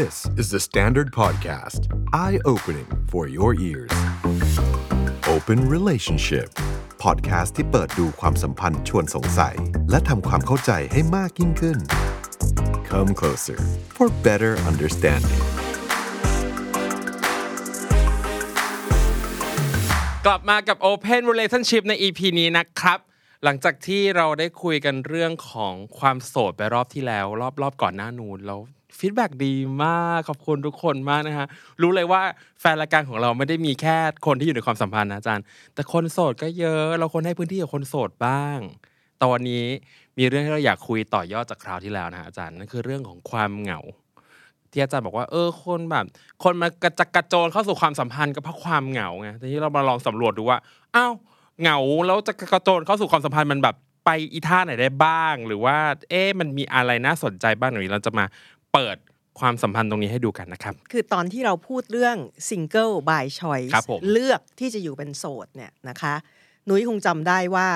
This is the Standard Podcast. Eye opening for your ears. Open Relationship. Podcast ที่เปิดดูความสัมพันธ์ชวนสงสัย และทำความเข้าใจให้มากยิ่งขึ้น Come closer for better understanding. กลับมากับ Open Relationship ใน EP นี้นะครับ หลังจากที่เราได้คุยกันเรื่องของความโสดไปรอบที่แล้ว รอบรอบก่อนหน้านู้นแล้ว ฟีดแบ็ดีมากขอบคุณทุกคนมากนะฮะรู้เลยว่าแฟนรายการของเราไม่ได้มีแค่คนที่อยู่ในความสัมพันธ์นะอาจารย์ แต่คนโสดก็เยอะ เราควรให้พื้นที่กับคนโสดบ้าง ตอนนี้มีเรื่องที่เราอยากคุยต่อยอดจากคราวที่แล้วนะอาจารย์นั่นคือเรื่องของความเหงา ที่อาจารย์บอกว่า เออคนแบบ คนมากระจักกระโจนเข้าสู่ความสัมพันธ์ก็เพราะความเหงาไงทีนี้เรามาลองสำรวจดูว่าอ้าวเหงาแล้วจะกระโจนเข้าสู่ความสัมพันธ์มันแบบไปอีท่าไหนได้บ้าง หรือว่า เอ๊ะมันมีอะไรน่าสนใจบ้างหรือเราจะมา เปิดความสัมพันธ์ตรงนี้ให้ดูกันนะครับ คือตอนที่เราพูดเรื่อง single by choice ครับผมเลือกที่จะอยู่เป็นโสดเนี่ยนะคะนุ้ยคงจำได้ว่า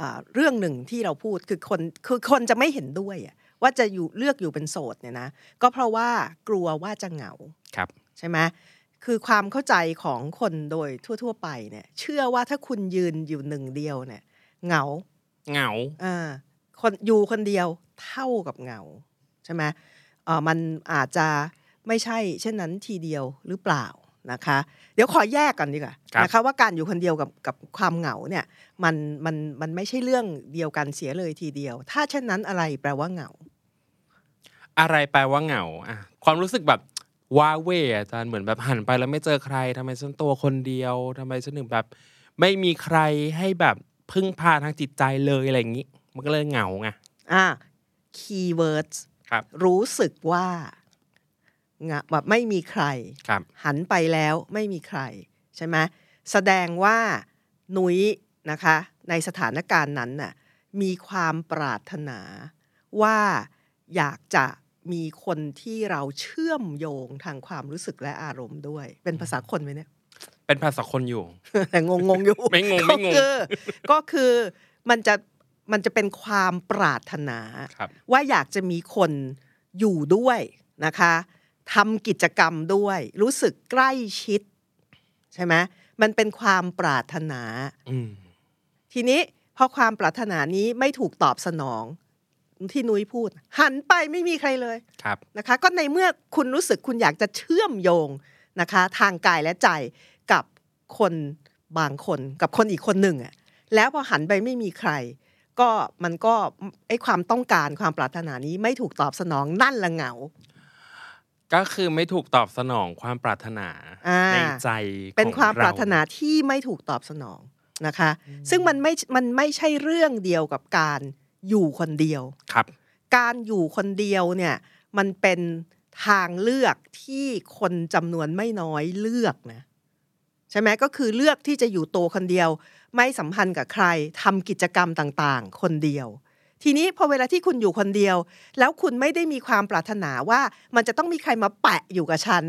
อ่าเรื่องหนึ่งที่เราพูดคือคนคือคนจะไม่เห็นด้วยอะว่าจะอยู่เลือกอยู่เป็นโสดเนี่ยนะก็เพราะว่ากลัวว่าจะเหงาครับใช่ไหมคือความเข้าใจของคนโดยทั่ว ๆ ไปเนี่ย เชื่อว่าถ้าคุณยืนอยู่หนึ่งเดียวเนี่ย เหงา เหงาอ่าคนอยู่คนเดียวเท่ากับเหงาใช่ไหมเออ มันอาจจะไม่ใช่ เช่นนั้นทีเดียวหรือเปล่านะคะ เดี๋ยวขอแยกกันดีกว่าครับนะคะว่าการอยู่คนเดียวกับกับความเหงาเนี่ยมันมันมันไม่ใช่เรื่องเดียวกันเสียเลยทีเดียว ถ้าเช่นนั้นอะไรแปลว่าเหงา อะไรแปลว่าเหงาอะความรู้สึกแบบว้าเหวอาจารย์เหมือนแบบหันไปแล้วไม่เจอใครทำไมฉันตัวคนเดียวทำไมฉันถึงแบบ ไม่มีใครให้แบบพึ่งพาทางจิตใจเลยอะไรอย่างนี้ มันก็เลยเหงาไงอ่า keywords ครับ รู้สึกว่าเหงาแบบไม่มีใครครับหันไปแล้วไม่มีใครใช่ไหมแสดงว่านุ้ยนะคะ ในสถานการณ์นั้นน่ะมีความปรารถนาว่าอยากจะมีคนที่เราเชื่อมโยงทางความรู้สึกและอารมณ์ด้วย เป็นภาษาคนไหมเนี่ย เป็นภาษาคนอยู่ แต่งงงๆอยู่ ไม่งงไม่งงก็คือก็คือมันจะ มันจะเป็นความปรารถนาครับว่าอยากจะมีคนอยู่ด้วยนะคะทำกิจกรรมด้วย รู้สึกใกล้ชิด ใช่ไหมมันเป็นความปรารถนาอืมทีนี้พอความปรารถนานี้ไม่ถูกตอบสนอง ที่นุ้ยพูด หันไปไม่มีใครเลยครับนะคะ ก็ในเมื่อคุณรู้สึกคุณอยากจะเชื่อมโยงนะคะ ทางกายและใจกับคนบางคน กับคนอีกคนหนึ่งอะแล้วพอหันไปไม่มีใคร ก็มันก็ไอความต้องการความปรารถนานี้ไม่ถูกตอบสนองนั่นละเหงา ก็คือไม่ถูกตอบสนองความปรารถนาอ่าในใจเป็นของความปรารถนาเที่ไม่ถูกตอบสนองนะคะ ซึ่งมันไม่มันไม่ใช่เรื่องเดียวกับการอยู่คนเดียวครับ การอยู่คนเดียวเนี่ยมันเป็นทางเลือกที่คนจำนวนไม่น้อยเลือกนะ ใช่ไหมก็คือเลือกที่จะอยู่ตัวคนเดียว ไม่สัมพันธ์กับใครทำกิจกรรมต่างๆ คนเดียว ทีนี้พอเวลาที่คุณอยู่คนเดียว แล้วคุณไม่ได้มีความปรารถนาว่ามันจะต้องมีใครมาแปะอยู่กับฉัน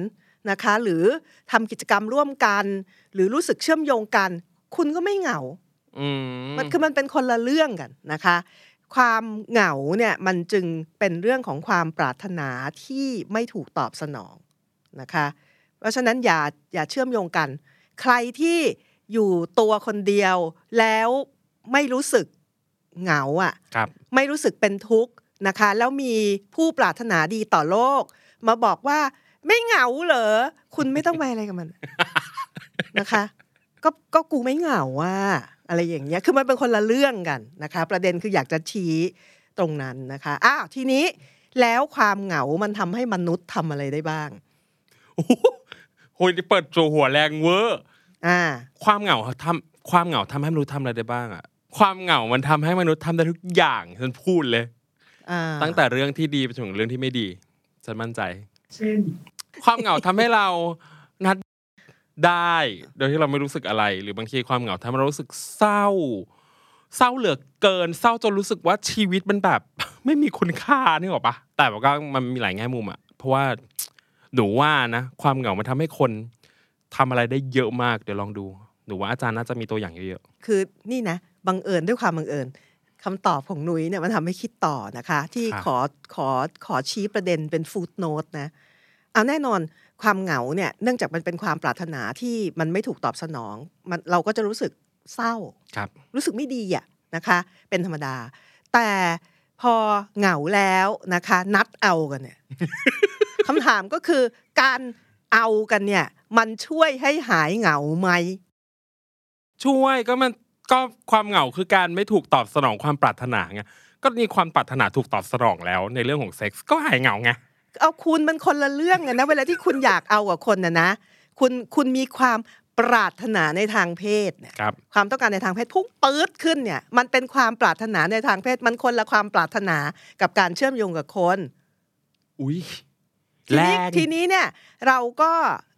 นะคะ หรือทำกิจกรรมร่วมกัน หรือรู้สึกเชื่อมโยงกัน คุณก็ไม่เหงาอืมมันคือมันเป็นคนละเรื่องกันนะคะ ความเหงาเนี่ยมันจึงเป็นเรื่องของความปรารถนาที่ไม่ถูกตอบสนองนะคะ เพราะฉะนั้นอย่าอย่าเชื่อมโยงกัน ใครที่อยู่ตัวคนเดียว แล้วไม่รู้สึกเหงาอะครับไม่รู้สึกเป็นทุกข์นะคะ แล้วมีผู้ปรารถนาดีต่อโลก มาบอกว่าไม่เหงาเหรอคุณไม่ต้องไปอะไรกับมันนะคะ ก็ก็กูไม่เหงาว่า อะไรอย่างเงี้ยคือมันเป็นคนละเรื่องกันนะคะ ประเด็นคืออยากจะชี้ตรงนั้นนะคะอ้าวทีนี้แล้วความเหงามันทำให้มนุษย์ทำอะไรได้บ้าง โอ้โหโหนี่เปิดโจหัวแรงเวอร์อ่า ความเหงาทำความเหงาทำให้มนุษย์ทำอะไรได้บ้างอะความเหงามันทำให้มนุษย์ทำได้ทุกอย่างฉันพูดเลยอ่าตั้งแต่เรื่องที่ดีไปถึงเรื่องที่ไม่ดีฉันมั่นใจความเหงาทำให้เรานัดได้ โดยที่เราไม่รู้สึกอะไร หรือบางทีความเหงาทำให้เรารู้สึกเศร้า เศร้าเหลือเกิน เศร้าจนรู้สึกว่าชีวิตมันแบบ ไม่มีคุณค่านี่หรอกปะแต่ว่าก็มันมีหลายแง่มุมอะเพราะว่า หนูว่านะความเหงามันทำให้คนทำอะไรได้เยอะมากเดี๋ยวลองดู หนูว่าอาจารย์น่าจะมีตัวอย่างเยอะคือนี่นะบังเอิญด้วยความบังเอิญคำตอบของนุ้ยเนี่ยมันทำให้คิดต่อนะคะ ที่ครับขอขอขอชี้ประเด็นเป็นฟูดโนตนะเอาแน่นอนความเหงาเนี่ยเนื่องจากมันเป็นความปรารถนาที่มันไม่ถูกตอบสนองมันเราก็จะรู้สึกเศร้าครับรู้สึกไม่ดีอะนะคะ เป็นธรรมดา แต่พอเหงาแล้วนะคะ นัดเอากันเนี่ย คำถามก็คือการเอากันเนี่ย มันช่วยให้หายเหงาไหม ช่วยก็มันก็ความเหงาคือการไม่ถูกตอบสนองความปรารถนาไงก็มีความปรารถนาถูกตอบสนองแล้ว ในเรื่องของเซ็กส์ก็หายเหงาไงเอาคุณมันคนละเรื่องกันนะเวลาที่คุณอยากเอากับคนนะนะ คุณคุณมีความปรารถนาในทางเพศเนี่ยครับความต้องการในทางเพศพุ่งปื๊ดขึ้นเนี่ย มันเป็นความปรารถนาในทางเพศ มันคนละความปรารถนากับการเชื่อมโยงกับคน อุ้ย ทีแรนี้งทีนี้เนี่ยเราก็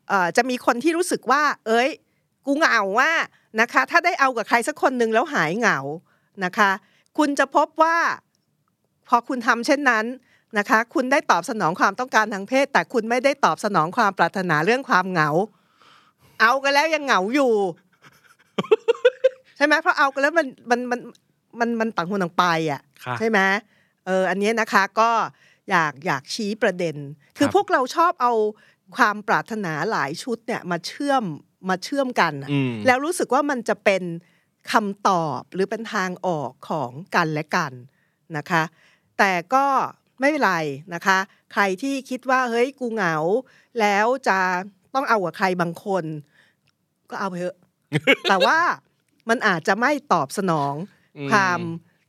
เอ่อจะมีคนที่รู้สึกว่า เอ้ย กูเหงาว่านะคะ ถ้าได้เอากับใครสักคนหนึ่งแล้วหายเหงานะคะ คุณจะพบว่า พอคุณทำเช่นนั้นนะคะ คุณได้ตอบสนองความต้องการทางเพศ แต่คุณไม่ได้ตอบสนองความปรารถนาเรื่องความเหงา เอากันแล้วยังเหงาอยู่ ใช่ไหมเพราะเอากันแล้วมันมันมันมันมันต่างคนต่างไปอะค่ะใช่ไหมเอออันเนี้ยนะคะก็ อยากอยากชี้ประเด็น คือครับพวกเราชอบเอาความปรารถนาหลายชุดเนี่ยมาเชื่อมมาเชื่อมกันน่ะอืมแล้วรู้สึกว่ามันจะเป็นคำตอบหรือเป็นทางออกของกันและกันนะคะ แต่ก็ไม่เป็นไรนะคะ ใครที่คิดว่าเฮ้ยกูเหงา แล้วจะต้องเอากับใครบางคน ก็เอาไปเถอะ แต่ว่ามันอาจจะไม่ตอบสนองอืมความ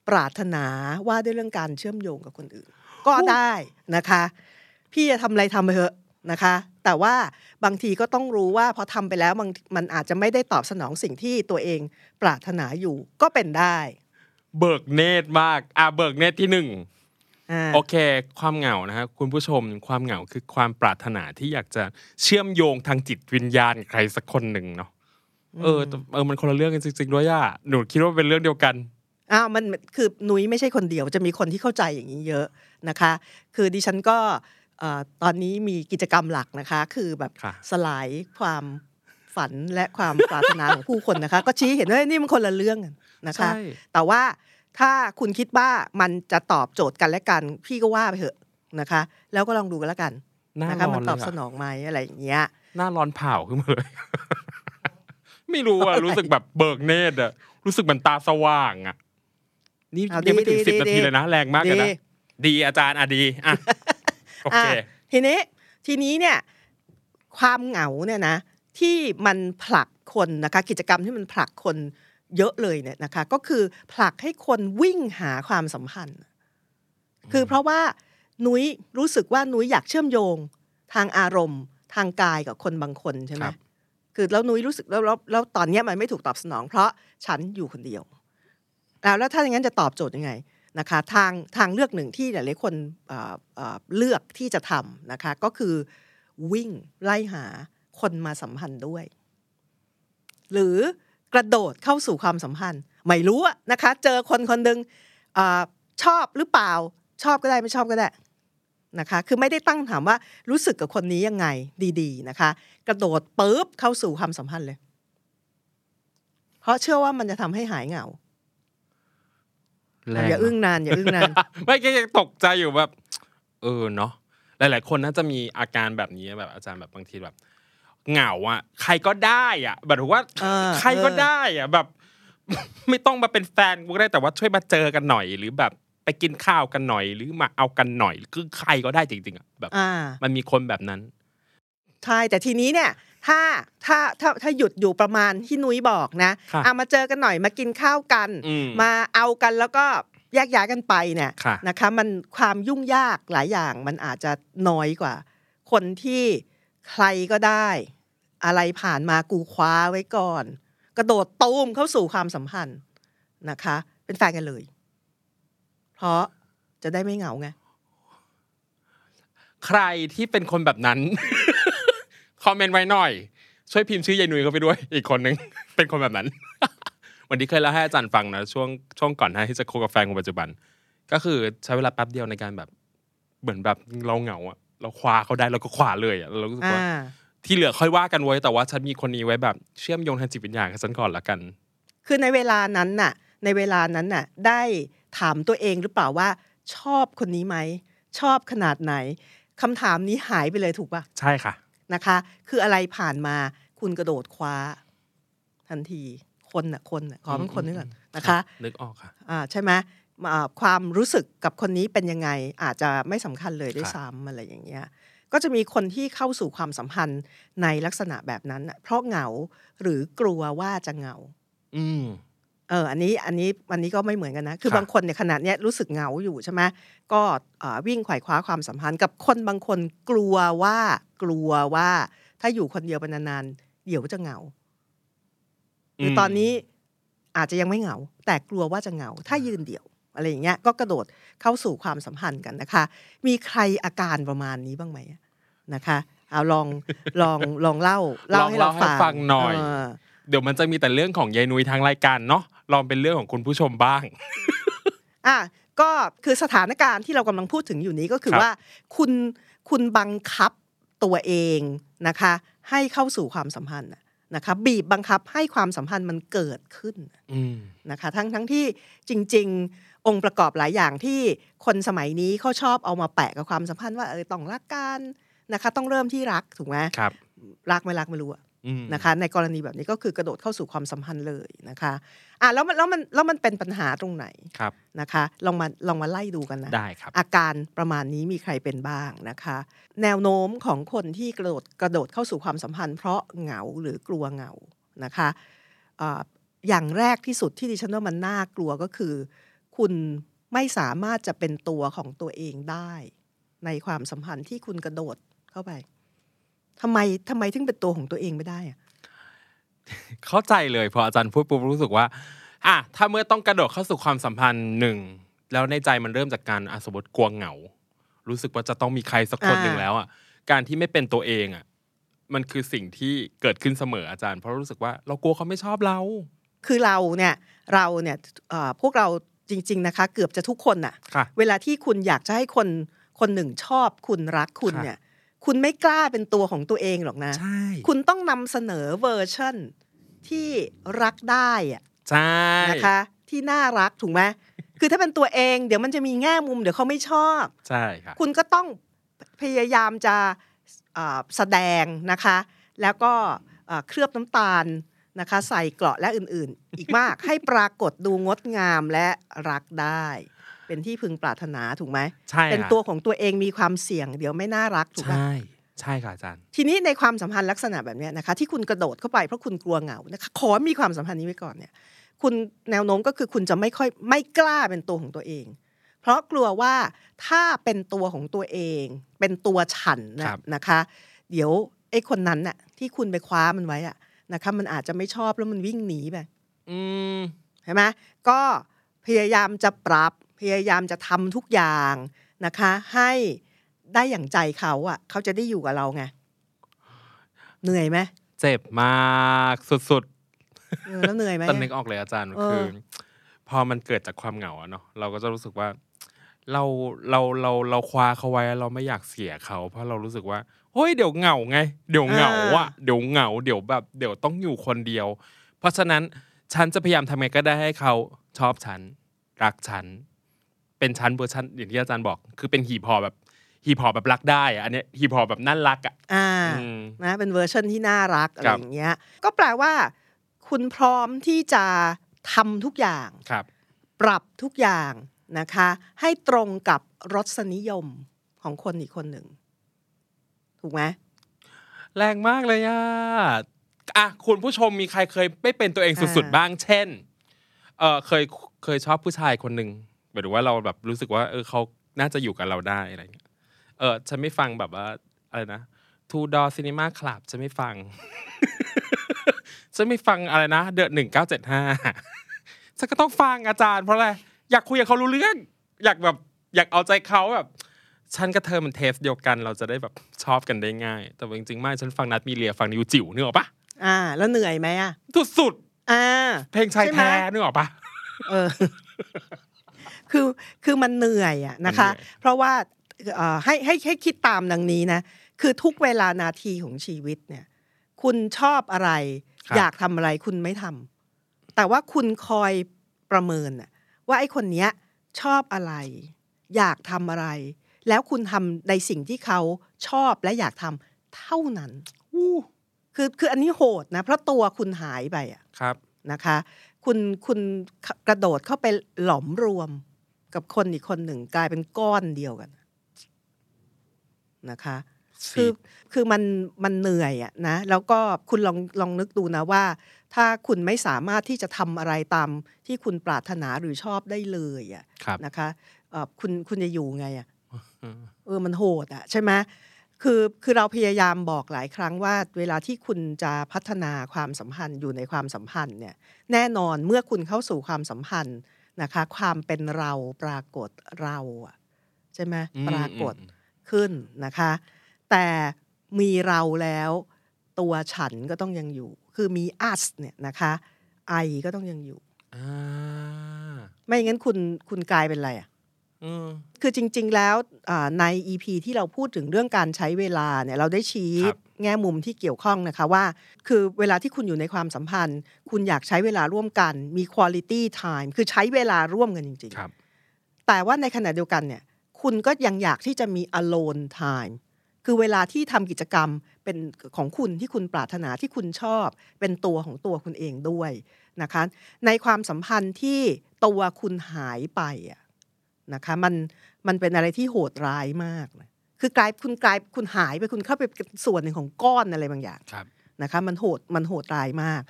ปรารถนาว่าด้วยเรื่องการเชื่อมโยงกับคนอื่น ก็ได้นะคะ พี่จะทำอะไรทำไปเถอะนะคะ แต่ว่าบางทีก็ต้องรู้ว่าพอทำไปแล้วมันมันอาจจะไม่ได้ตอบสนองสิ่งที่ตัวเองปรารถนาอยู่ก็เป็นได้เบิกเนตรมาก อะเบิกเนตรที่หนึ่งอ่าโอเค ความเหงานะฮะคุณผู้ชมความเหงาคือความปรารถนาที่อยากจะเชื่อมโยงทางจิตวิญญาณกับใครสักคนหนึ่งเนาะเออแต่เออมันคนละเรื่องกันจริงๆด้วยอะหนูคิดว่าเป็นเรื่องเดียวกัน อ้าวมันคือนุ้ยไม่ใช่คนเดียวจะมีคนที่เข้าใจอย่างนี้เยอะนะคะ คือดิฉันก็เอ่อตอนนี้มีกิจกรรมหลักนะคะ คือแบบค่ะสลายความฝันและความปรารถนาของผู้คนนะคะ ก็ชี้เห็นว่านี่มันคนละเรื่องกันนะคะใช่แต่ว่าถ้าคุณคิดว่ามันจะตอบโจทย์กันและกัน พี่ก็ว่าไปเถอะนะคะ แล้วก็ลองดูกันแล้วกันหน้านะคะร้อมันนเลตอยบสอะนองไหมอะไรอย่างเงี้ยหน้าร้อนเผาขึ้นมาเลย ไม่รู้อะรู้สึกแบบเบิกเนตรอะรู้สึกเหมันตาสว่างอะ นี่เอายังไม่ถึงดีสิบดีนาทีดีเลยนะ แรงมากเลยนะดีดีอาจารย์อะดีอะโอเคอะทีนี้ทีนี้เนี่ยความเหงาเนี่ยนะ ที่มันผลักคนนะคะ กิจกรรมที่มันผลักคนเยอะเลยเนี่ยนะคะ ก็คือผลักให้คนวิ่งหาความสัมพันธ์ คือเพราะว่านุ้ยรู้สึกว่านุ้ยอยากเชื่อมโยง ทางอารมณ์ ทางกายกับคนบางคนใช่ไหมครับคือแล้วนุ้ยรู้สึกแล้วแล้วแล้วตอนเนี้ยมันไม่ถูกตอบสนอง เพราะฉันอยู่คนเดียว แล้วแล้วถ้าอย่างนั้นจะตอบโจทย์ยังไงนะคะทางทางเลือกหนึ่งที่หลายๆคนเลือกที่จะทำนะคะก็คือวิ่งไล่หาคนมาสัมพันธ์ด้วย หรือกระโดดเข้าสู่ความสัมพันธ์ ไม่รู้นะคะเจอคนคนหนึ่งอชอบหรือเปล่าชอบก็ได้ไม่ชอบก็ได้นะคะคือไม่ได้ตั้งถามว่ารู้สึกกับคนนี้ยังไงดีๆนะคะ กระโดดปุ๊บเข้าสู่ความสัมพันธ์เลย เพราะเชื่อว่ามันจะทำให้หายเหงา อย่าอึ้งนานอย่าอึ้งนานไม่ก็ยังตกใจอยู่แบบเออเนาะหลาย ๆ คนน่าจะมีอาการแบบนี้แบบอาจารย์แบบบางทีแบบเหงาอะ ใครก็ได้อะแบบว่าเออใครก็ได้อะแบบ ไม่ต้องมาเป็นแฟนกูก็ได้แต่ว่าช่วยมาเจอกันหน่อยหรือแบบไปกินข้าวกันหน่อย หรือมาเอากันหน่อยคือใครก็ได้จริงๆอะแบบอ่ามันมีคนแบบนั้นใช่แต่ทีนี้เนี่ย ถ้าถ้าถ้าถ้าหยุดอยู่ประมาณที่นุ้ยบอกนะค่ะเอามาเจอกันหน่อยมากินข้าวกันอืมมาเอากันแล้วก็แยกย้ายกันไปเนี่ยค่ะนะคะมันความยุ่งยากหลายอย่างมันอาจจะน้อยกว่า คนที่ใครก็ได้ อะไรผ่านมากูคว้าไว้ก่อน กระโดดตูมเข้าสู่ความสัมพันธ์นะคะ เป็นแฟนกันเลย เพราะจะได้ไม่เหงาไงใครที่เป็นคนแบบนั้น คอมเมนต์ไว้หน่อย ช่วยพิมพ์ชื่อยายนุ้ยเข้าไปด้วย อีกคนนึง เป็นคนแบบนั้น วันนี้เคยเล่าให้อาจารย์ฟังนะช่วงช่วงก่อนหน้าที่จะคบกับแฟนคนปัจจุบัน ก็คือใช้เวลาแป๊บเดียวในการแบบ เหมือนแบบเราเหงาอะเราคว้าเขาได้เราก็คว้าเลยอะเรารู้สึกอ่าว่าที่เหลือค่อยว่ากันไว้แต่ว่าฉันมีคนนี้ไว้แบบ เชื่อมโยงทางจิตวิญญาณกับฉันก่อนละกัน คือในเวลานั้นน่ะ ในเวลานั้นน่ะ ได้ถามตัวเองหรือเปล่าว่า ชอบคนนี้ไหมชอบขนาดไหนคำถามนี้หายไปเลยถูกปะใช่ค่ะ นะคะ คืออะไรผ่านมาคุณกระโดดคว้า ทันทีคนน่ะคนน่ะขอเป็นคนนึกก่อนนะคะนึกออกค่ะอ่าใช่ไหมอ่าความรู้สึกกับคนนี้เป็นยังไงอาจจะไม่สำคัญเลยด้วยครับซ้ำอะไรอย่างเงี้ยก็จะมีคนที่เข้าสู่ความสัมพันธ์ในลักษณะแบบนั้นน่ะเพราะเหงาหรือกลัวว่าจะเหงา อืม เอออันนี้อันนี้อันนี้ก็ไม่เหมือนกันนะ คือครับบางคนเนี่ยขนาดเนี้ยรู้สึกเหงาอยู่ใช่ไหมก็อ่าวิ่งไขว่คว้าความสัมพันธ์กับคนบางคนกลัวว่ากลัวว่า ถ้าอยู่คนเดียวเป็นนานๆเดี๋ยวจะเหงาหรือตอนนี้อาจจะยังไม่เหงา แต่กลัวว่าจะเหงา ถ้ายืนเดี่ยว อะไรอย่างเงี้ยก็กระโดดเข้าสู่ความสัมพันธ์กันนะคะ มีใครอาการประมาณนี้บ้างไหมนะคะเอาลองลองลองเล่าเล่าให้เราลองเล่าให้ฟังฟังหน่อยเเดี๋ยวมันจะมีแต่เรื่องของยายนุ้ยทางรายการเนาะ ลองเป็นเรื่องของคุณผู้ชมบ้าง อะก็คือสถานการณ์ที่เรากำลังพูดถึงอยู่นี้ก็คือครับว่า คุณคุณบังคับตัวเองนะคะ ให้เข้าสู่ความสัมพันธ์น่ะนะคะบีบบังคับให้ความสัมพันธ์มันเกิดขึ้นอืมนะคะ ทั้งทั้งที่จริง ๆ องค์ประกอบหลายอย่างที่คนสมัยนี้เขาชอบเอามาแปะกับความสัมพันธ์ว่าเออต้องรักกันนะคะ ต้องเริ่มที่รักถูกไหมครับรักไม่รักไม่รู้อะอืมนะคะในกรณีแบบนี้ก็คือกระโดดเข้าสู่ความสัมพันธ์เลยนะคะอะแล้วมันแล้วมันแล้วมันเป็นปัญหาตรงไหนครับนะคะลองมาลองมาไล่ดูกันนะได้ครับอาการประมาณนี้มีใครเป็นบ้างนะคะ แนวโน้มของคนที่กระโดดกระโดดเข้าสู่ความสัมพันธ์ เพราะเหงาหรือกลัวเหงานะคะอ่าอย่างแรกที่สุดที่ดิฉันว่ามันน่ากลัวก็คือ คุณไม่สามารถจะเป็นตัวของตัวเองได้ ในความสัมพันธ์ที่คุณกระโดดเข้าไป ทำไมทำไมถึงเป็นตัวของตัวเองไม่ได้อะเข้าใจเลยพออาจารย์พูดปุ๊บรู้สึกว่า อะถ้าเมื่อต้องกระโดดเข้าสู่ความสัมพันธ์หนึ่งแล้วในใจมันเริ่มจากการอะสมมติกลัวเหงา รู้สึกว่าจะต้องมีใครสักคนหนึ่งแล้วอะการที่ไม่เป็นตัวเองอะมันคือสิ่งที่เกิดขึ้นเสมออาจารย์ เพราะรู้สึกว่าเรากลัวเขาไม่ชอบเรา คือเราเนี่ยเราเนี่ยเอ่อพวกเราจริง ๆนะคะ เกือบจะทุกคนน่ะค่ะ เวลาที่คุณอยากจะให้คนคนหนึ่งชอบคุณรักคุณค่ะเนี่ย คุณไม่กล้าเป็นตัวของตัวเองหรอกนะใช่คุณต้องนำเสนอเวอร์ชันที่รักได้อะใช่นะคะ ที่น่ารักถูกไหมคือถ้าเป็นตัวเองเดี๋ยวมันจะมีแง่มุมเดี๋ยวเขาไม่ชอบใช่ค่ะคุณก็ต้องพยายามจะเอ่อแสดงนะคะ แล้วก็เอ่อเคลือบน้ำตาลนะคะ ใส่เกราะและอื่นๆ อีกมากให้ปรากฏดูงดงามและรักได้ เป็นที่พึงปรารถนาถูกไหมใช่เป็นค่ะตัวของตัวเองมีความเสี่ยง เดี๋ยวไม่น่ารักถูกไหมใช่ใช่ค่ะอาจารย์ ทีนี้ในความสัมพันธ์ลักษณะแบบเนี้ยนะคะ ที่คุณกระโดดเข้าไปเพราะคุณกลัวเหงานะคะขอมีความสัมพันธ์นี้ไว้ก่อนเนี่ย คุณแนวโน้มก็คือคุณจะไม่ค่อยไม่กล้าเป็นตัวของตัวเอง เพราะกลัวว่าถ้าเป็นตัวของตัวเอง เป็นตัวฉันนะครับนะคะ เดี๋ยวไอ้คนนั้นน่ะ ที่คุณไปคว้ามันไว้อะนะคะมันอาจจะไม่ชอบแล้วมันวิ่งหนีไปอืมใช่ไหมก็พยายามจะปรับ พยายามจะทำทุกอย่างนะคะ ให้ได้อย่างใจเขาอะ เขาจะได้อยู่กับเราไงเหนื่อยไหมเจ็บมากสุดเออแล้วเหนื่อยไหมๆตอนนึกออกเลยอาจารย์เออคือ พอมันเกิดจากความเหงาอะเนาะเราก็จะรู้สึกว่า เราเราเราเราคว้าเขาไว้เราไม่อยากเสียเขาเพราะเรารู้สึกว่าเฮ้ยเดี๋ยวเหงาไง เดี๋ยวเหงาอะเดี๋ยวเหงา เดี๋ยวแบบ เดี๋ยวต้องอยู่คนเดียว เพราะฉะนั้นฉันจะพยายามทำไงก็ได้ให้เขาชอบฉันรักฉัน เป็นฉันเวอร์ชันอย่างที่อาจารย์บอก คือเป็นฮีพอแบบฮีพอแบบรักได้อะอันเนี้ยฮีพอแบบน่ารักอะอ่าอืมนะเป็นเวอร์ชันที่น่ารักอะไรครับอย่างเงี้ยก็แปลว่า คุณพร้อมที่จะทำทุกอย่างครับ ปรับทุกอย่างนะคะ ให้ตรงกับรสนิยมของคนอีกคนหนึ่ง ถูกไหมแรงมากเลยอะอะคุณผู้ชมมีใครเคยไม่เป็นตัวเองสุดอ่าๆบ้าง เช่น เออเคยเคยชอบผู้ชายคนหนึ่ง หมายถึงว่าเราแบบรู้สึกว่า เออเขาน่าจะอยู่กับเราได้อะไรเงี้ยเออฉันไม่ฟังแบบว่าอะไรนะทูดอซีนีมาคลับฉันไม่ฟังฉันไม่ฟังอะไรนะเดอะหนึ่งเก้าเจ็ดห้าฉันก็ต้องฟังอาจารย์ เพราะอะไรอยากคุยกับเขารู้เรื่อง อยากแบบอยากเอาใจเขาแบบฉันกับเธอมันเทสเดียวกัน เราจะได้แบบชอบกันได้ง่าย แต่ว่าจริงๆไม่ฉันฟังนัดมีเลียฟังนิวจิ๋วนึกออกปะอ่า แล้วเหนื่อยไหมอะสุดอ่าๆเพลงชายใช่ไหมแท้นึกออกปะเออ คือคือมันเหนื่อยอะนะคะมันเหนื่อยเพราะว่าเอ่อให้ให้ให้คิดตามดังนี้นะคือทุกเวลานาทีของชีวิตเนี่ย คุณชอบอะไร อยากทำอะไรคุณไม่ทำแต่ว่าคุณคอยประเมินน่ะว่าไอ้คนเนี้ยชอบอะไร อยากทำอะไร แล้วคุณทำในสิ่งที่เขาชอบและอยากทำเท่านั้นอู้คือคืออันนี้โหดนะเพราะตัวคุณหายไปอะครับนะคะ คุณคุณกระโดดเข้าไปหลอมรวม กับคนอีกคนหนึ่งกลายเป็นก้อนเดียวกันนะคะคือคือมันมันเหนื่อยอะนะแล้วก็คุณลองลองนึกดูนะว่า ถ้าคุณไม่สามารถที่จะทำอะไรตามที่คุณปรารถนาหรือชอบได้เลยอะครับนะคะเอ่อคุณคุณจะอยู่ไงอะอืมเออมันโหดอะใช่ไหมคือคือเราพยายามบอกหลายครั้งว่า เวลาที่คุณจะพัฒนาความสัมพันธ์อยู่ในความสัมพันธ์เนี่ยแน่นอนเมื่อคุณเข้าสู่ความสัมพันธ์ นะคะ ความเป็นเราปรากฏเราอะใช่ไหมอืมปรากฏอืมขึ้นนะคะ แต่มีเราแล้วตัวฉันก็ต้องยังอยู่ คือมี us เนี่ยนะคะไอก็ต้องยังอยู่อ่าไม่งั้นคุณคุณกลายเป็นอะไรอะอืมคือจริง ๆ แล้วอ่าใน EP ที่เราพูดถึงเรื่องการใช้เวลาเนี่ย เราได้ชี้ครับ แง่มุมที่เกี่ยวข้องนะคะว่า คือเวลาที่คุณอยู่ในความสัมพันธ์ คุณอยากใช้เวลาร่วมกันมี quality time คือใช้เวลาร่วมกันจริงครับๆแต่ว่าในขณะเดียวกันเนี่ยคุณก็ยังอยากที่จะมี alone time คือเวลาที่ทำกิจกรรมเป็นของคุณที่คุณปรารถนาที่คุณชอบ เป็นตัวของตัวคุณเองด้วยนะคะในความสัมพันธ์ที่ตัวคุณหายไปอะนะคะมันมันเป็นอะไรที่โหดร้ายมากนะ คือกลายคุณกลายคุณหายไปคุณเข้าไปเป็นส่วนหนึ่งของก้อนอะไรบางอย่างครับนะคะมันโหดมันโหดร้ายมาก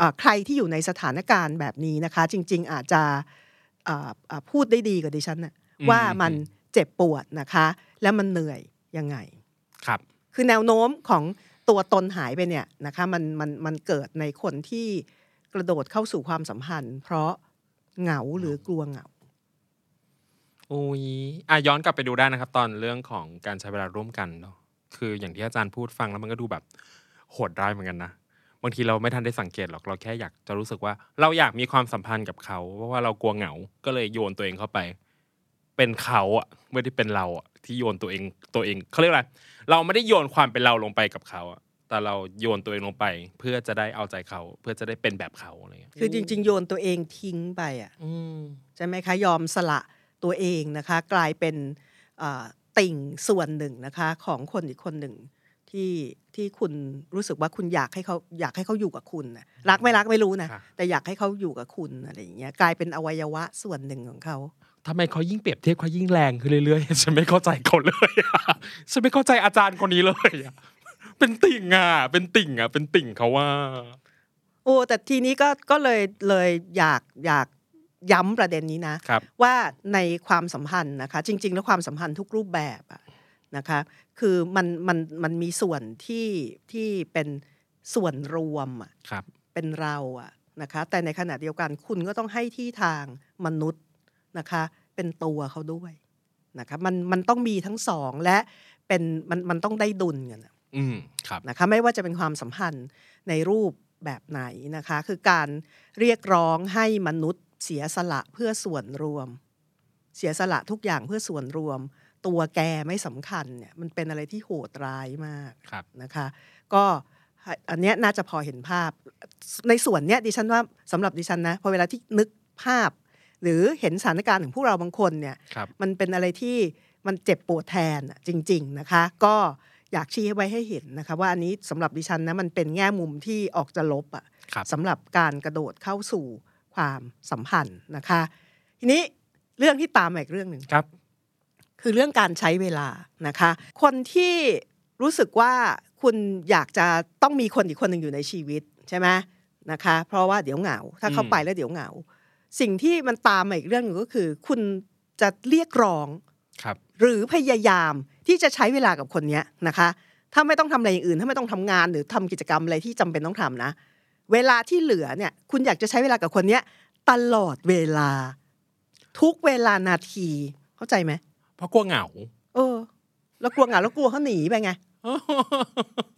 อ่าใครที่อยู่ในสถานการณ์แบบนี้นะคะ จริง ๆ อาจจะอ่าอ่าพูดได้ดีกว่าดิฉันนะอืมว่ามันเจ็บปวดนะคะ แล้วมันเหนื่อยยังไงครับ คือแนวโน้มของตัวตนหายไปเนี่ยนะคะมันมันมันเกิดในคนที่กระโดดเข้าสู่ความสัมพันธ์ เพราะเหงาหรือกลัวเหงา อุ้ยอะย้อนกลับไปดูได้นะครับ ตอนเรื่องของการใช้เวลาร่วมกันเนาะคืออย่างที่อาจารย์พูดฟังแล้วมันก็ดูแบบโหดร้ายเหมือนกันนะบางทีเราไม่ทันได้สังเกตหรอกเราแค่อยากจะรู้สึกว่า เราอยากมีความสัมพันธ์กับเขา เพราะว่าเรากลัวเหงา ก็เลยโยนตัวเองเข้าไป เป็นเขาอะไม่ได้เป็นเราอะที่โยนตัวเองตัวเองเขาเรียกอะไรเราไม่ได้โยนความเป็นเราลงไปกับเขาอะแต่เราโยนตัวเองลงไป เพื่อจะได้เอาใจเขา เพื่อจะได้เป็นแบบเขาอะไรเงี้ยคือจริง ๆ โยนตัวเองทิ้งไปอะอืมใช่ไหมคะยอมสละ ตัวเองนะคะกลายเป็นอ่าติ่งส่วนหนึ่งนะคะของคนอีกคนหนึ่งที่ที่คุณรู้สึกว่าคุณอยากให้เขาอยากให้เขาอยู่กับคุณนะรักไม่รักไม่รู้นะครับแต่อยากให้เขาอยู่กับคุณอะไรอย่างเงี้ยกลายเป็นอวัยวะส่วนหนึ่งของเขาทำไมเขายิ่งเปรียบเทียบเขายิ่งแรงขึ้นเรื่อยๆฉันไม่เข้าใจเขาเลยอะฉันไม่เข้าใจอาจารย์คนนี้เลยอะเป็นติ่งอะเป็นติ่งอะเป็นติ่งเขาว่า โอ้แต่ทีนี้ก็ก็เลยเลยอยากอยาก ย้ำประเด็นนี้นะครับว่าในความสัมพันธ์นะคะ จริง ๆ แล้วความสัมพันธ์ทุกรูปแบบอะนะคะคือมันมันมันมีส่วนที่ที่เป็นส่วนรวมอะครับเป็นเราอะนะคะแต่ในขณะเดียวกันคุณก็ต้องให้ที่ทางมนุษย์นะคะเป็นตัวเขาด้วยนะคะมันมันต้องมีทั้งสองและเป็นมันมันต้องได้ดุลกันอะอืมครับนะคะไม่ว่าจะเป็นความสัมพันธ์ในรูปแบบไหนนะคะคือการเรียกร้องให้มนุษย์ เสียสละเพื่อส่วนรวม เสียสละทุกอย่างเพื่อส่วนรวม ตัวแกไม่สำคัญเนี่ยมันเป็นอะไรที่โหดร้ายมากครับนะคะ ก็อันเนี้ยน่าจะพอเห็นภาพ ในส่วนเนี้ยดิฉันว่าสำหรับดิฉันนะพอเวลาที่นึกภาพ หรือเห็นสถานการณ์ของพวกเราบางคนเนี่ยครับมันเป็นอะไรที่มันเจ็บปวดแทนอะจริง ๆนะคะ ก็อยากชี้ไว้ให้เห็นนะคะ ว่าอันนี้สำหรับดิฉันนะมันเป็นแง่มุมที่ออกจะลบอะครับสำหรับการกระโดดเข้าสู่ ความสัมพันธ์นะคะ ทีนี้เรื่องที่ตามมาอีกเรื่องหนึ่งครับ คือเรื่องการใช้เวลานะคะ คนที่รู้สึกว่าคุณอยากจะต้องมีคนอีกคนหนึ่งอยู่ในชีวิตใช่ไหมนะคะ เพราะว่าเดี๋ยวเหงา ถ้าเข้าอืมไปแล้วเดี๋ยวเหงา สิ่งที่มันตามมาอีกเรื่องหนึ่งก็คือ คุณจะเรียกร้องครับ หรือพยายามที่จะใช้เวลากับคนเนี้ยนะคะ ถ้าไม่ต้องทำอะไรอย่างอื่น ถ้าไม่ต้องทำงานหรือทำกิจกรรมอะไรที่จำเป็นต้องทำนะ เวลาที่เหลือเนี่ย คุณอยากจะใช้เวลากับคนเนี้ยตลอดเวลา ทุกเวลานาทีเข้าใจไหมเพราะกลัวเหงา เออ แล้วกลัวเหงาแล้วกลัวเขาหนีไปไง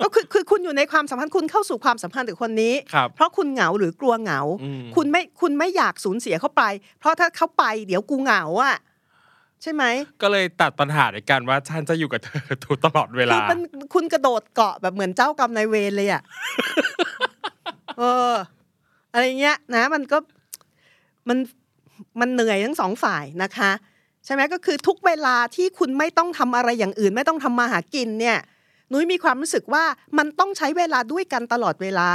ก็คือคือคุณอยู่ในความสัมพันธ์คุณเข้าสู่ความสัมพันธ์กับคนนี้ครับเพราะคุณเหงาหรือกลัวเหงาอืมคุณไม่คุณไม่อยากสูญเสียเขาไป เพราะถ้าเขาไปเดี๋ยวกูเหงาอะใช่ไหม ก็เลยตัดปัญหาในการว่าฉันจะอยู่กับเธอทุกตลอดเวคืลาอมันคุณกระโดดเกาะแบบเหมือนเจ้ากรรมนายเวรเลยอะ เออ อะไรเงี้ยนะ มันก็มันมันเหนื่อยทั้งสองฝ่ายนะคะ ใช่ไหมก็คือทุกเวลาที่คุณไม่ต้องทำอะไรอย่างอื่น ไม่ต้องทำมาหากินเนี่ยนุ้ยมีความรู้สึกว่ามันต้องใช้เวลาด้วยกันตลอดเวลา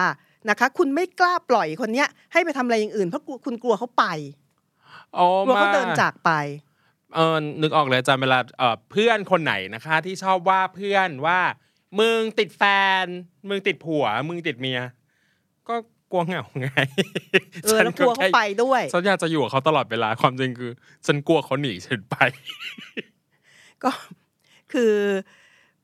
นะคะ คุณไม่กล้าปล่อยคนเนี้ยให้ไปทำอะไรอย่างอื่นเพราะกลัวคุณกลัวเขาไปโอ้กลัวเขามาเดินจากไปเออนึกออกเลยอาจารย์เวลาเออเพื่อนคนไหนนะคะ ที่ชอบว่าเพื่อนว่ามึงติดแฟน มึงติดผัว มึงติดเมีย ก็กลัวเหงาไงเออแล้วกลัวเขาไปด้วยฉันอยากจะอยู่กับเขาตลอดเวลาความจริงคือ ฉันกลัวเขาหนีฉันไป ก็คือ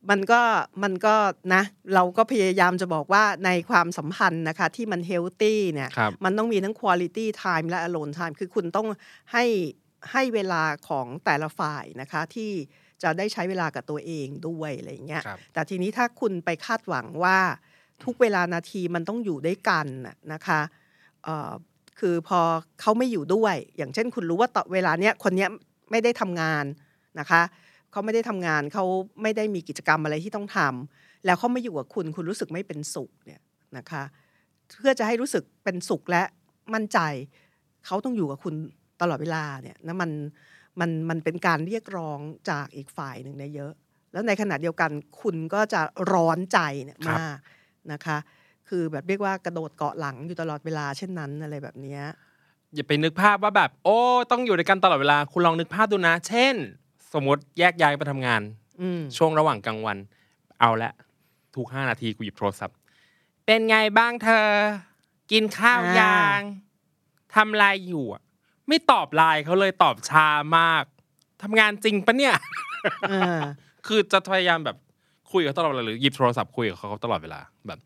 มันก็มันก็นะ เราก็พยายามจะบอกว่าในความสัมพันธ์นะคะ ที่มันเฮลตี้เนี่ยครับมันต้องมีทั้ง quality time และ alone time คือคุณต้องให้ให้เวลาของแต่ละฝ่ายนะคะที่จะได้ใช้เวลากับตัวเองด้วยอะไรอย่างเงี้ยครับแต่ทีนี้ถ้าคุณไปคาดหวังว่า ทุกเวลานาทีมันต้องอยู่ด้วยกันน่ะนะคะเอ่อคือพอเขาไม่อยู่ด้วย อย่างเช่น คุณรู้ว่าต่อเวลาเนี้ยคนเนี้ยไม่ได้ทำงานนะคะเขาไม่ได้ทำงานเขาไม่ได้มีกิจกรรมอะไรที่ต้องทำแล้วเขาไม่อยู่กับคุณคุณรู้สึกไม่เป็นสุขเนี่ยนะคะเพื่อจะให้รู้สึกเป็นสุขและมั่นใจเขาต้องอยู่กับคุณตลอดเวลาเนี่ยนะมันมันมันเป็นการเรียกร้องจากอีกฝ่ายหนึ่งเนี่ยเยอะ แล้วในขณะเดียวกันคุณก็จะร้อนใจเนี่ยครับมาก นะคะ คือแบบเรียกว่ากระโดดเกาะหลังอยู่ตลอดเวลาเช่นนั้นอะไรแบบเนี้ยอย่าไปนึกภาพว่าแบบ โอ้ ต้องอยู่ด้วยกันตลอดเวลา คุณลองนึกภาพดูนะ เช่น สมมติแยกย้ายไปทำงานอืมช่วงระหว่างกลางวัน เอาละทุกห้านาทีกูหยิบโทรศัพท์ เป็นไงบ้างเธอ กินข้าวอ่ายังทำอะไรอยู่อะไม่ตอบไลน์เขาเลยตอบช้ามากทำงานจริงปะเนี่ยเออคือจะพยายามแบบ คุยกับเขาตลอดเวลาหรือหยิบโทรศัพท์คุยกับเขาตลอดเวลาแบบ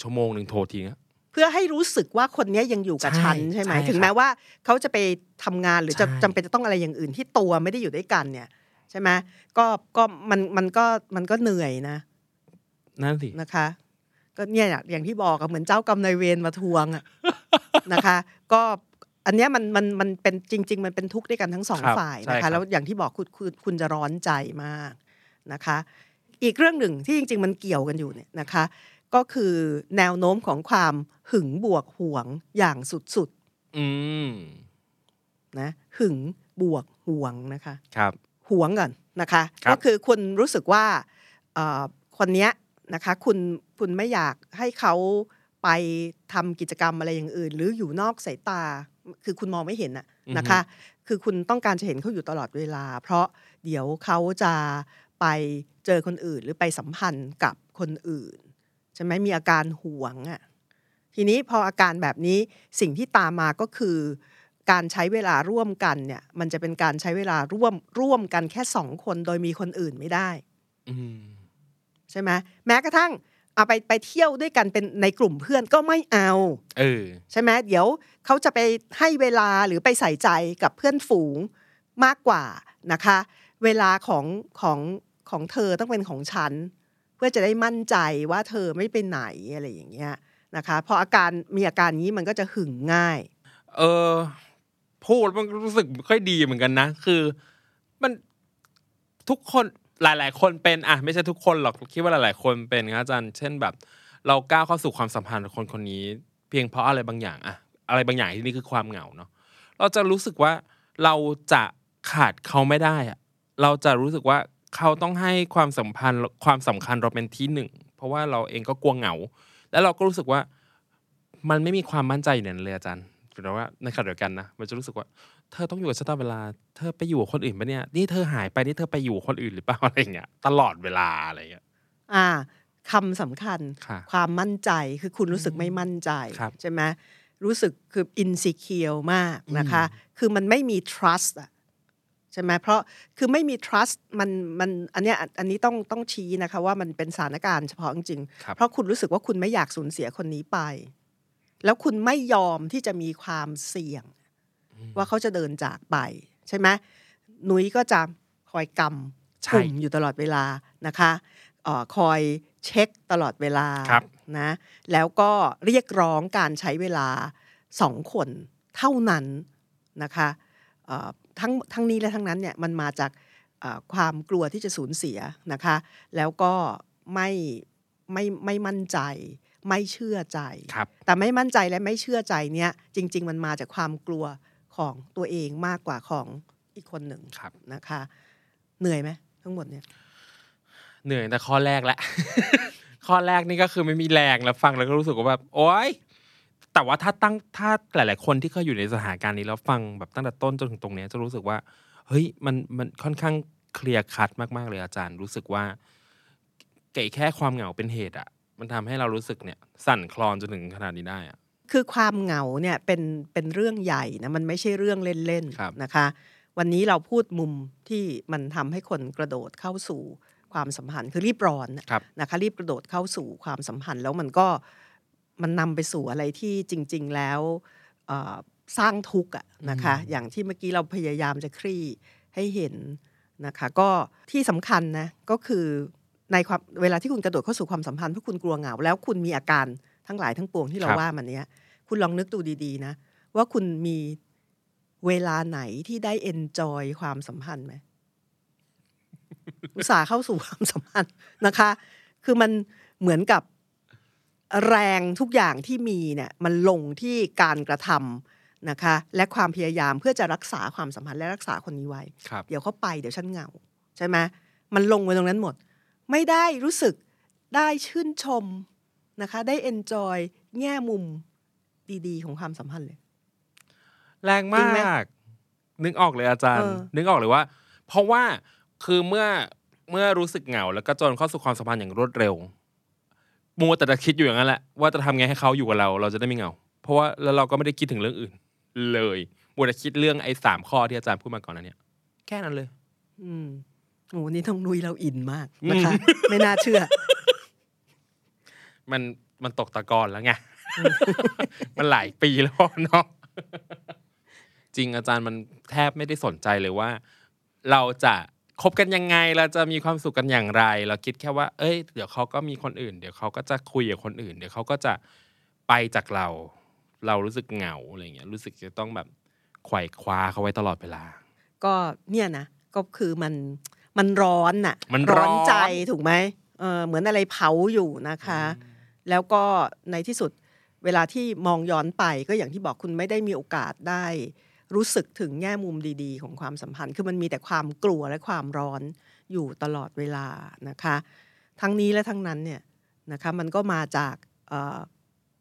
ชั่วโมงหนึ่งโทรทีนะ เพื่อให้รู้สึกว่าคนเนี้ยยังอยู่กับใช่ฉันใช่ไหมใช่ครับถึงแม้ว่าเขาจะไปทำงานหรือจะใช่จำเป็นจะต้องอะไรอย่างอื่นที่ตัวไม่ได้อยู่ด้วยกันเนี่ย ใช่ไหมก็ก็มันมันก็มันก็เหนื่อยนะ นั่นสินะคะ ก็เนี่ยอย่างที่บอกอะเหมือนเจ้ากรรมนายเวรมาทวงอะนะคะ ก็อันเนี้ยมันมันมันเป็นจริง ๆ มันเป็นทุกข์ด้วยกันทั้งสองครับฝ่ายใช่นะครัคะบแล้วอย่างที่บอกคุณคุณคุณจะร้อนใจมากนะคะ อีกเรื่องหนึ่งที่จริง ๆ มันเกี่ยวกันอยู่เนี่ยนะคะ ก็คือแนวโน้มของความหึงบวกหวงอย่างสุดอืมๆนะหึงบวกหวงนะคะครับหวงก่อนนะคะครับก็คือคุณรู้สึกว่าเอ่อคนเนี้ยนะคะคุณคุณไม่อยากให้เขาไปทำกิจกรรมอะไรอย่างอื่น หรืออยู่นอกสายตา คือคุณมองไม่เห็นอะนะคะ คือคุณต้องการจะเห็นเขาอยู่ตลอดเวลา เพราะเดี๋ยวเขาจะ ไปเจอคนอื่น หรือไปสัมพันธ์กับคนอื่นใช่ไหมมีอาการหวงอะทีนี้พออาการแบบนี้สิ่งที่ตามมาก็คือ การใช้เวลาร่วมกันเนี่ย มันจะเป็นการใช้เวลาร่วมร่วมกันแค่สองคนโดยมีคนอื่นไม่ได้อืมใช่ไหมแม้กระทั่งเอาไปไปเที่ยวด้วยกันเป็นในกลุ่มเพื่อนก็ไม่เอาเออใช่ไหมเดี๋ยวเขาจะไปให้เวลาหรือไปใส่ใจกับเพื่อนฝูงมากกว่านะคะ เวลาของของ ของเธอต้องเป็นของฉัน เพื่อจะได้มั่นใจว่าเธอไม่ไปไหนอะไรอย่างเงี้ยนะคะพออาการมีอาการนี้มันก็จะหึงง่าย เออพูดมันรู้สึกค่อยดีเหมือนกันนะ คือมันทุกคนหลาย ๆ คนเป็นอะไม่ใช่ทุกคนหรอกคิดว่าหลาย ๆ คนเป็นครับอาจารย์เช่นแบบ เราก้าวเข้าสู่ความสัมพันธ์กับคนคนนี้ เพียงเพราะอะไรบางอย่างอะอะไรบางอย่างที่นี่คือความเหงาเนาะเราจะรู้สึกว่าเราจะขาดเขาไม่ได้อะเราจะรู้สึกว่า เขาต้องให้ความสัมพันธ์ความสำคัญเราเป็นที่หนึ่งเพราะว่าเราเองก็กลัวเหงา แล้วเราก็รู้สึกว่ามันไม่มีความมั่นใจเนี่ยเลยอาจารย์หรือว่าในขณะเดียวกันนะมันจะรู้สึกว่า เธอต้องอยู่กับฉันตลอดเวลา เธอไปอยู่กับคนอื่นปะเนี่ยนี่เธอหายไปนี่เธอไปอยู่กับคนอื่นหรือเปล่าอะไรอย่างเงี้ยตลอดเวลาอะไรอย่างเงี้ยอ่าคำสำคัญค่ะความมั่นใจคือคุณรู้สึกไม่มั่นใจครับใช่ไหมรู้สึกคือ insecure มากนะคะ คือมันไม่มี trust อะ ใช่ไหมเพราะคือไม่มี trust มันมันอันเนี้ยอันนี้ต้องต้องชี้นะคะว่ามันเป็นสถานการณ์เฉพาะจริงๆครับเพราะคุณรู้สึกว่าคุณไม่อยากสูญเสียคนนี้ไป แล้วคุณไม่ยอมที่จะมีความเสี่ยง ว่าเขาจะเดินจากไป ใช่ไหมนุ้ยก็จะคอยกำใช่กลุ่มอยู่ตลอดเวลานะคะเออคอยเช็คตลอดเวลาครับนะแล้วก็เรียกร้องการใช้เวลาสองคนเท่านั้นนะคะเอ่อ ทั้งทั้งนี้และทั้งนั้นเนี่ยมันมาจากเอ่อความกลัวที่จะสูญเสียนะคะ แล้วก็ไม่ไม่ไม่มั่นใจไม่เชื่อใจครับแต่ไม่มั่นใจและไม่เชื่อใจเนี่ยจริง ๆ มันมาจากความกลัวของตัวเองมากกว่าของอีกคนหนึ่งครับนะคะ เหนื่อยไหมทั้งหมดเนี่ย เหนื่อยแต่ข้อแรกแหละ ข้อแรกนี่ก็คือไม่มีแรงแล้วฟังแล้วก็รู้สึกว่าแบบโอ๊ย แต่ว่าถ้าตั้งถ้าหลาย ๆ คนที่เคยอยู่ในสถานการณ์นี้แล้วฟังแบบตั้งแต่ต้นจนถึงตรงเนี้ยจะรู้สึกว่า เฮ้ยมันมันค่อนข้างเคลียร์คัดมาก ๆ เลยอาจารย์ รู้สึกว่าเก๋แค่ความเหงาเป็นเหตุอะมันทำให้เรารู้สึกเนี่ยสั่นคลอนจนถึงขนาดนี้ได้อะคือความเหงาเนี่ยเป็นเป็นเรื่องใหญ่นะมันไม่ใช่เรื่องเล่นครับๆนะคะ วันนี้เราพูดมุมที่มันทำให้คนกระโดดเข้าสู่ความสัมพันธ์คือรีบร้อนน่ะครับนะคะรีบกระโดดเข้าสู่ความสัมพันธ์แล้วมันก็ มันนำไปสู่อะไรที่จริง ๆ แล้วเอ่อสร้างทุกข์อะนะคะ อย่างที่เมื่อกี้เราพยายามจะคลี่ให้เห็นนะคะ ก็ที่สำคัญนะก็คือในความเวลาที่คุณกระโดดเข้าสู่ความสัมพันธ์เพราะคุณกลัวเหงา แล้วคุณมีอาการทั้งหลายทั้งปวงที่เราครับว่ามันเนี้ย คุณลองนึกดูดีๆนะ ว่าคุณมีเวลาไหนที่ได้เอนจอยความสัมพันธ์ไหมอุตส่าห์เข้าสู่ความสัมพันธ์นะคะ คือมันเหมือนกับ แรงทุกอย่างที่มีเนี่ยมันลงที่การกระทำนะคะและความพยายามเพื่อจะรักษาความสัมพันธ์และรักษาคนนี้ไว้ครับเดี๋ยวเขาไปเดี๋ยวฉันเหงาใช่ไหมมันลงไปตรงนั้นหมด ไม่ได้รู้สึกได้ชื่นชมนะคะได้เอนจอยแง่มุมดีๆ ของความสัมพันธ์เลย แรงจริงไหมมาก นึกออกเลยอาจารย์เออนึกออกเลยว่า เพราะว่าคือเมื่อเมื่อรู้สึกเหงา แล้วก็จนเข้าสู่ความสัมพันธ์อย่างรวดเร็ว มัวแต่จะคิดอยู่อย่างนั้นแหละว่าจะทำไงให้เขาอยู่กับเรา เราจะได้ไม่เหงา เพราะว่าแล้วเราก็ไม่ได้คิดถึงเรื่องอื่น เลยมัวแต่คิดเรื่องไอ้สามข้อที่อาจารย์พูดมาก่อนนั้นเนี่ย แค่นั้นเลย อืมโอ้นี่ต้องนุยเราอินมากนะคะ ไม่น่าเชื่อ มันมันตกตะกอนแล้วไงมันหลายปีแล้วเนาะจริงอาจารย์มันแทบไม่ได้สนใจเลยว่า เราจะ คบกันยังไงเราจะมีความสุขกันอย่างไร เราคิดแค่ว่า เอ้ย เดี๋ยวเขาก็มีคนอื่น เดี๋ยวเขาก็จะคุยกับคนอื่น เดี๋ยวเขาก็จะไปจากเรา เรารู้สึกเหงาอะไรเงี้ยรู้สึกจะต้องแบบไขว่คว้าเขาไว้ตลอดเวลา ก็เนี่ยนะก็คือมันมันร้อนน่ะมันร้อนใจถูกไหมเออเหมือนอะไรเผาอยู่นะคะ แล้วก็ในที่สุดเวลาที่มองย้อนไปก็อย่างที่บอกคุณไม่ได้มีโอกาสได้ รู้สึกถึงแง่มุมดีๆ ของความสัมพันธ์ คือมันมีแต่ความกลัวและความร้อนอยู่ตลอดเวลานะคะ ทั้งนี้และทั้งนั้นเนี่ยนะคะมันก็มาจาก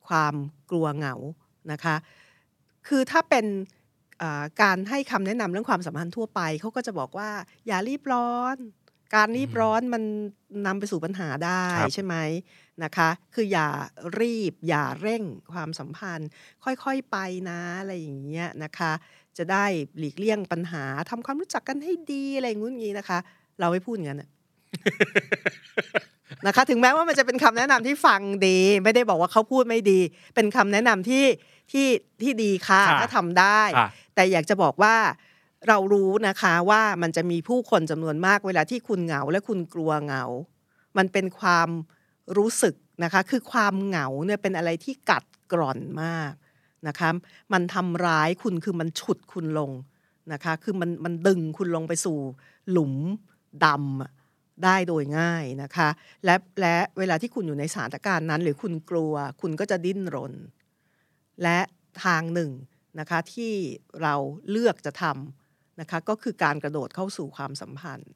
ความกลัวเหงานะคะ คือถ้าเป็นการให้คำแนะนำเรื่องความสัมพันธ์ทั่วไปเขาก็จะบอกว่าอย่ารีบร้อน การรีบร้อนมันนำไปสู่ปัญหาได้ครับใช่ไหมนะคะ คืออย่ารีบ อย่าเร่งความสัมพันธ์ ค่อยๆไปนะอะไรอย่างเงี้ยนะคะ จะได้หลีกเลี่ยงปัญหาทำความรู้จักกันให้ดีอะไรอย่างงู้นอย่างงี้นะคะ เราไม่พูดอย่างนั้นน่ะนะคะ ถึงแม้ว่ามันจะเป็นคำแนะนำที่ฟังดี ไม่ได้บอกว่าเขาพูดไม่ดี เป็นคำแนะนำที่ที่ที่ดีค่ะค่ะถ้าทำได้ค่ะแต่อยากจะบอกว่า เรารู้นะคะว่ามันจะมีผู้คนจำนวนมากเวลาที่คุณเหงาและคุณกลัวเหงา มันเป็นความรู้สึกนะคะคือความเหงาเนี่ยเป็นอะไรที่กัดกร่อนมากนะคะมันทำร้ายคุณคือมันฉุดคุณลงนะคะคือมันมันดึงคุณลงไปสู่หลุมดำได้โดยง่ายนะคะและและเวลาที่คุณอยู่ในสถานการณ์นั้น หรือคุณกลัวคุณก็จะดิ้นรน และทางหนึ่งนะคะที่เราเลือกจะทำ นะคะก็คือการกระโดดเข้าสู่ความสัมพันธ์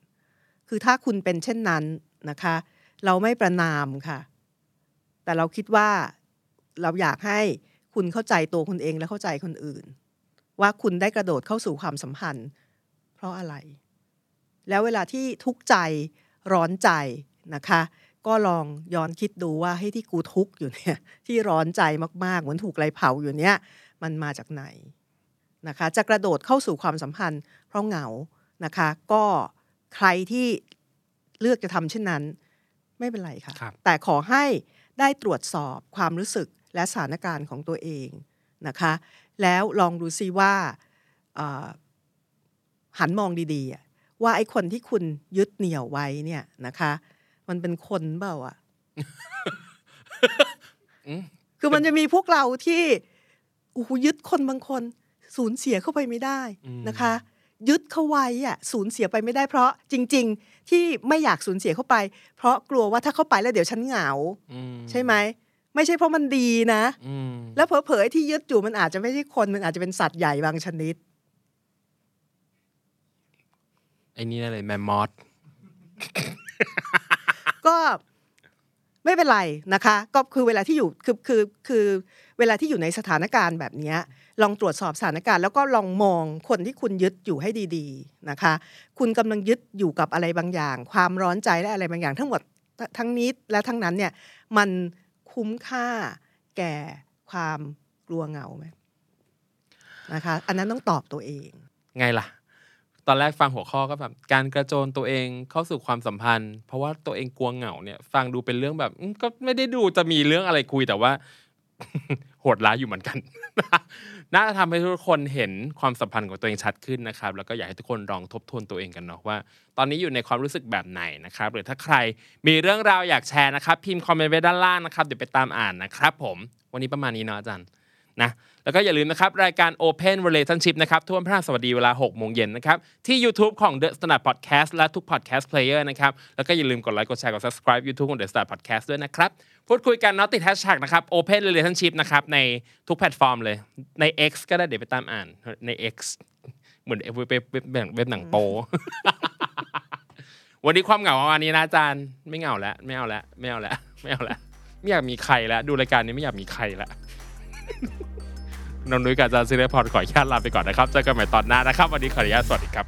คือถ้าคุณเป็นเช่นนั้นนะคะ เราไม่ประนามค่ะ แต่เราคิดว่าเราอยากให้คุณเข้าใจตัวคุณเองและเข้าใจคนอื่น ว่าคุณได้กระโดดเข้าสู่ความสัมพันธ์ เพราะอะไร แล้วเวลาที่ทุกข์ใจร้อนใจนะคะ ก็ลองย้อนคิดดูว่าให้ที่กูทุกข์อยู่เนี่ยที่ร้อนใจมากๆ เหมือนถูกไรเผาอยู่เนี่ย มันมาจากไหน นะคะจะกระโดดเข้าสู่ความสัมพันธ์ เพราะเหงานะคะก็ใครที่เลือกจะทำเช่นนั้นไม่เป็นไรค่ะครับแต่ขอให้ได้ตรวจสอบความรู้สึกและสถานการณ์ของตัวเองนะคะแล้วลองดูซิว่าเอ่อหันมองดีๆอะว่าไอ้คนที่คุณยึดเหนี่ยวไว้เนี่ยนะคะ มันเป็นคนเปล่าอะอืมคือมันจะมีพวกเราที่โอ้โหยึดคนบางคน สูญเสียเข้าไปไม่ได้นะคะ ยึดเขาไว้อะสูญเสียไปไม่ได้เพราะจริง ๆ ที่ไม่อยากสูญเสียเข้าไป เพราะกลัวว่าถ้าเข้าไปแล้วเดี๋ยวฉันเหงาอืมใช่ไหมไม่ใช่เพราะมันดีนะอืมแล้วเผลอๆที่ยึดอยู่มันอาจจะไม่ใช่คนมันอาจจะเป็นสัตว์ใหญ่บางชนิดอ้นี่อะไรแมมมอสก็ไม่เป็นไรนะคะ ก็คือเวลาที่อยู่คือคือคือเวลาที่อยู่ในสถานการณ์แบบเนี้ย ลองตรวจสอบสถานการณ์แล้วก็ลองมองคนที่คุณยึดอยู่ให้ดีๆนะคะ คุณกำลังยึดอยู่กับอะไรบางอย่าง ความร้อนใจและอะไรบางอย่าง ทั้งหมดทั้งนี้และทั้งนั้นเนี่ยมันคุ้มค่าแก่ความกลัวเหงาไหมนะคะ อันนั้นต้องตอบตัวเอง ไงล่ะ ตอนแรกฟังหัวข้อก็แบบการกระโจนตัวเองเข้าสู่ความสัมพันธ์ เพราะว่าตัวเองกลัวเหงาเนี่ย ฟังดูเป็นเรื่องแบบก็ไม่ได้ดูจะมีเรื่องอะไรคุยแต่ว่า โหดร้ายอยู่เหมือนกัน น่าจะทำให้ทุกคนเห็นความสัมพันธ์ของตัวเองชัดขึ้นนะครับ แล้วก็อยากให้ทุกคนลองทบทวนตัวเองกันเนาะว่า ตอนนี้อยู่ในความรู้สึกแบบไหนนะครับ หรือถ้าใครมีเรื่องราวอยากแชร์นะครับ พิมพ์คอมเมนต์ไว้ด้านล่างนะครับ เดี๋ยวไปตามอ่านนะครับ ผม วันนี้ประมาณนี้เนาะอาจารย์นะ แล้วก็อย่าลืมนะครับ รายการ Open Relationship นะครับทุกวันพฤหัสบดีเวลา 6 โมงเย็นนะครับ ที่ YouTube ของ The Standard Podcast และทุก Podcast Player นะครับ แล้วก็อย่าลืมกดไลค์กดแชร์กด subscribe YouTube ของ The Standard Podcast ด้วยนะครับ พูดคุยกันเนาะติดแฮชแท็กนะครับ Open Relationship นะครับในทุกแพลตฟอร์มเลยใน X ก็ได้เดี๋ยวไปตามอ่านใน X เหมือนเว็บเว็บเว็บเว็บเว็บหนังโป๊วันนี้ความเหงาประมาณนี้นะอาจารย์ไม่เหงาแล้วไม่เอาแล้วไม่เอาแล้วไม่เอาแล้วไม่อยากมีใครแล้วดูรายการนี้ไม่อยากมีใครแล้ว นนท์นุ้ยกับจาซีเรพอร์ตขออนุญาตลาไปก่อนนะครับเจอกันใหม่ตอนหน้านะครับ วันนี้ขออนุญาตสวัสดีครับ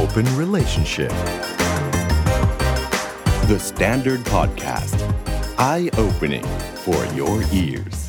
Open Relationship The Standard Podcast Eye Opening for Your Ears